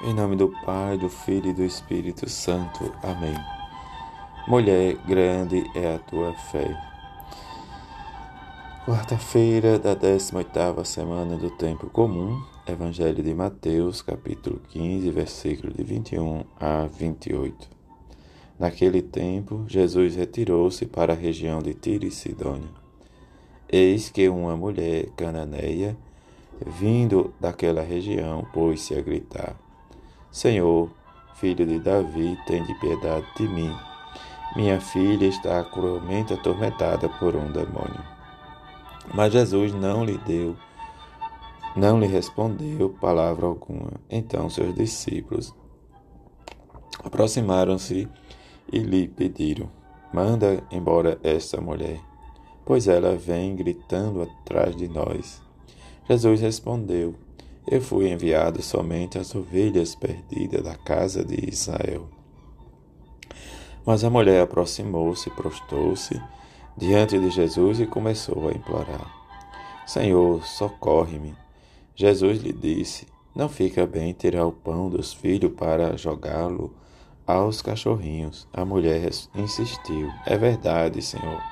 Em nome do Pai, do Filho e do Espírito Santo. Amém. Mulher, grande é a tua fé. Quarta-feira da 18ª semana do tempo comum, Evangelho de Mateus, capítulo 15, versículo de 21 a 28. Naquele tempo, Jesus retirou-se para a região de Tiro e Sidônia. Eis que uma mulher cananeia, vindo daquela região, pôs-se a gritar: Senhor, filho de Davi, tem de piedade de mim. Minha filha está cruelmente atormentada por um demônio. Mas Jesus não lhe deu, não lhe respondeu palavra alguma. Então seus discípulos aproximaram-se e lhe pediram: Manda embora esta mulher, pois ela vem gritando atrás de nós. Jesus respondeu: eu fui enviado somente às ovelhas perdidas da casa de Israel. Mas a mulher aproximou-se, prostou-se diante de Jesus e começou a implorar: Senhor, socorre-me. Jesus lhe disse: Não fica bem tirar o pão dos filhos para jogá-lo aos cachorrinhos. A mulher insistiu: É verdade, Senhor.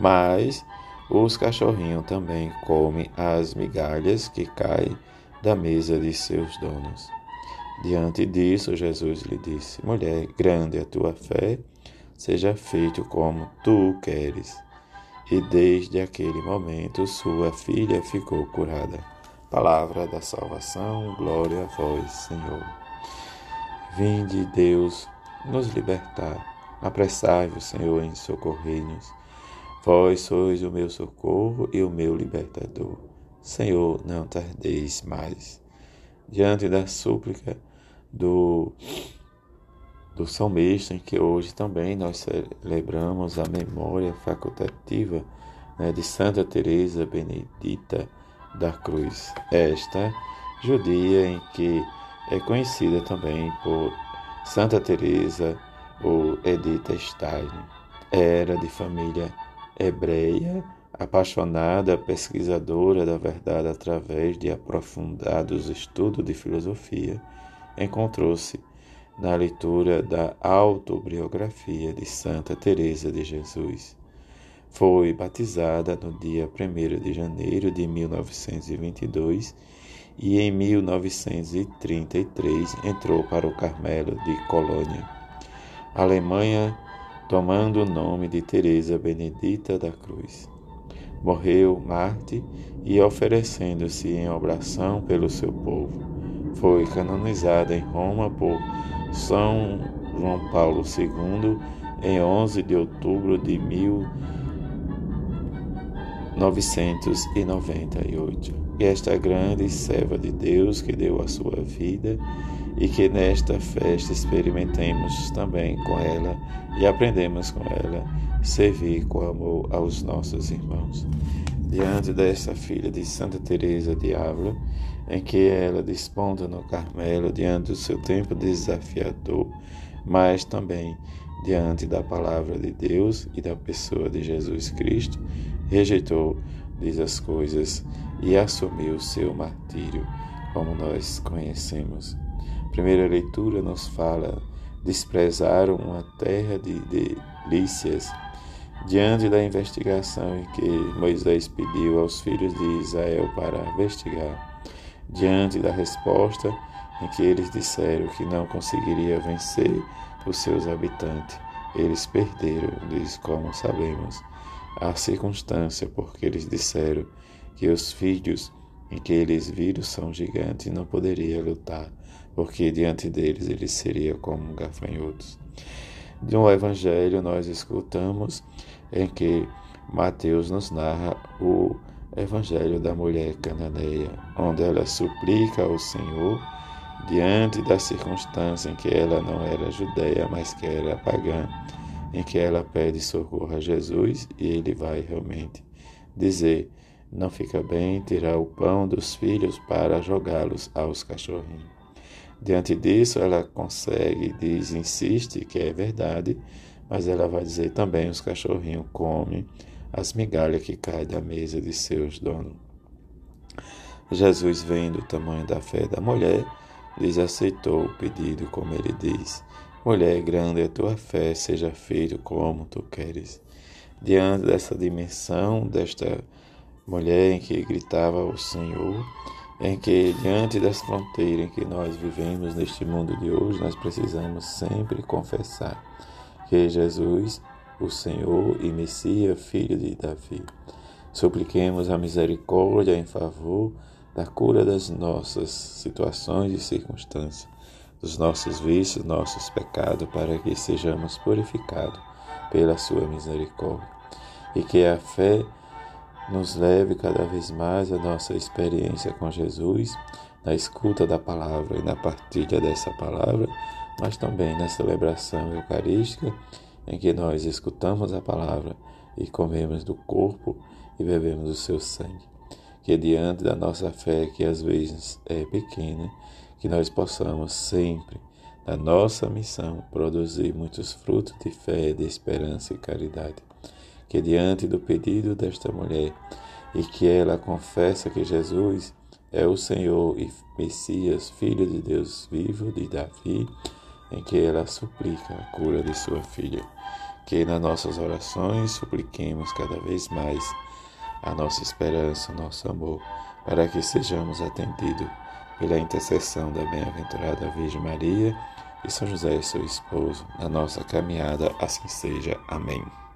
Mas os cachorrinhos também comem as migalhas que caem da mesa de seus donos. Diante disso, Jesus lhe disse: Mulher, grande é a tua fé, seja feito como tu queres. E desde aquele momento sua filha ficou curada. Palavra da salvação, glória a vós, Senhor. Vinde, Deus, nos libertar. Apressai-vos, Senhor, em socorrer-nos. Vós sois o meu socorro e o meu libertador. Senhor, não tardeis mais. Diante da súplica do, do salmista, em que hoje também nós celebramos a memória facultativa né, de Santa Teresa Benedita da Cruz. Esta judia em que é conhecida também por Santa Teresa ou Edita Stein. Era de família hebreia apaixonada pesquisadora da verdade através de aprofundados estudos de filosofia, encontrou-se na leitura da autobiografia de Santa Teresa de Jesus. Foi batizada no dia 1 de janeiro de 1922 e em 1933 entrou para o Carmelo de Colônia, Alemanha, tomando o nome de Teresa Benedita da Cruz morreu Marte e oferecendo-se em oração pelo seu povo. Foi canonizada em Roma por São João Paulo II em 11 de outubro de 1998. E esta grande serva de Deus que deu a sua vida e que nesta festa experimentemos também com ela e aprendemos com ela servir com amor aos nossos irmãos. Diante desta filha de Santa Teresa de Ávila, em que ela desponta no Carmelo diante do seu tempo desafiador, mas também diante da palavra de Deus e da pessoa de Jesus Cristo, rejeitou diz as coisas e assumiu seu martírio, como nós conhecemos. A primeira leitura nos fala desprezaram uma terra de delícias diante da investigação que Moisés pediu aos filhos de Israel para investigar, diante da resposta em que eles disseram que não conseguiria vencer os seus habitantes, eles perderam, diz como sabemos, a circunstância porque eles disseram que os filhos em que eles viram são gigantes e não poderia lutar, porque diante deles eles seriam como gafanhotos. De um evangelho nós escutamos em que Mateus nos narra o Evangelho da mulher cananeia, onde ela suplica ao Senhor diante da circunstância em que ela não era judeia, mas que era pagã, em que ela pede socorro a Jesus e ele vai realmente dizer: Não fica bem tirar o pão dos filhos para jogá-los aos cachorrinhos. Diante disso, ela consegue, diz, insiste que é verdade, mas ela vai dizer também: os cachorrinhos comem as migalhas que caem da mesa de seus donos. Jesus, vendo o tamanho da fé da mulher, lhes aceitou o pedido, como ele diz: Mulher, grande é a tua fé, seja feito como tu queres. Diante dessa dimensão, desta mulher em que gritava o Senhor, em que, diante das fronteiras em que nós vivemos neste mundo de hoje, nós precisamos sempre confessar que Jesus, o Senhor e Messias, filho de Davi. Supliquemos a misericórdia em favor da cura das nossas situações e circunstâncias, dos nossos vícios, nossos pecados, para que sejamos purificados pela sua misericórdia. E que a fé nos leve cada vez mais a nossa experiência com Jesus, na escuta da palavra e na partilha dessa palavra, mas também na celebração eucarística, em que nós escutamos a palavra e comemos do corpo e bebemos do seu sangue. Que diante da nossa fé, que às vezes é pequena, que nós possamos sempre, na nossa missão, produzir muitos frutos de fé, de esperança e caridade que diante do pedido desta mulher e que ela confessa que Jesus é o Senhor e Messias, Filho de Deus vivo de Davi, em que ela suplica a cura de sua filha. Que nas nossas orações supliquemos cada vez mais a nossa esperança, o nosso amor, para que sejamos atendidos pela intercessão da bem-aventurada Virgem Maria e São José, seu esposo, na nossa caminhada, assim seja. Amém.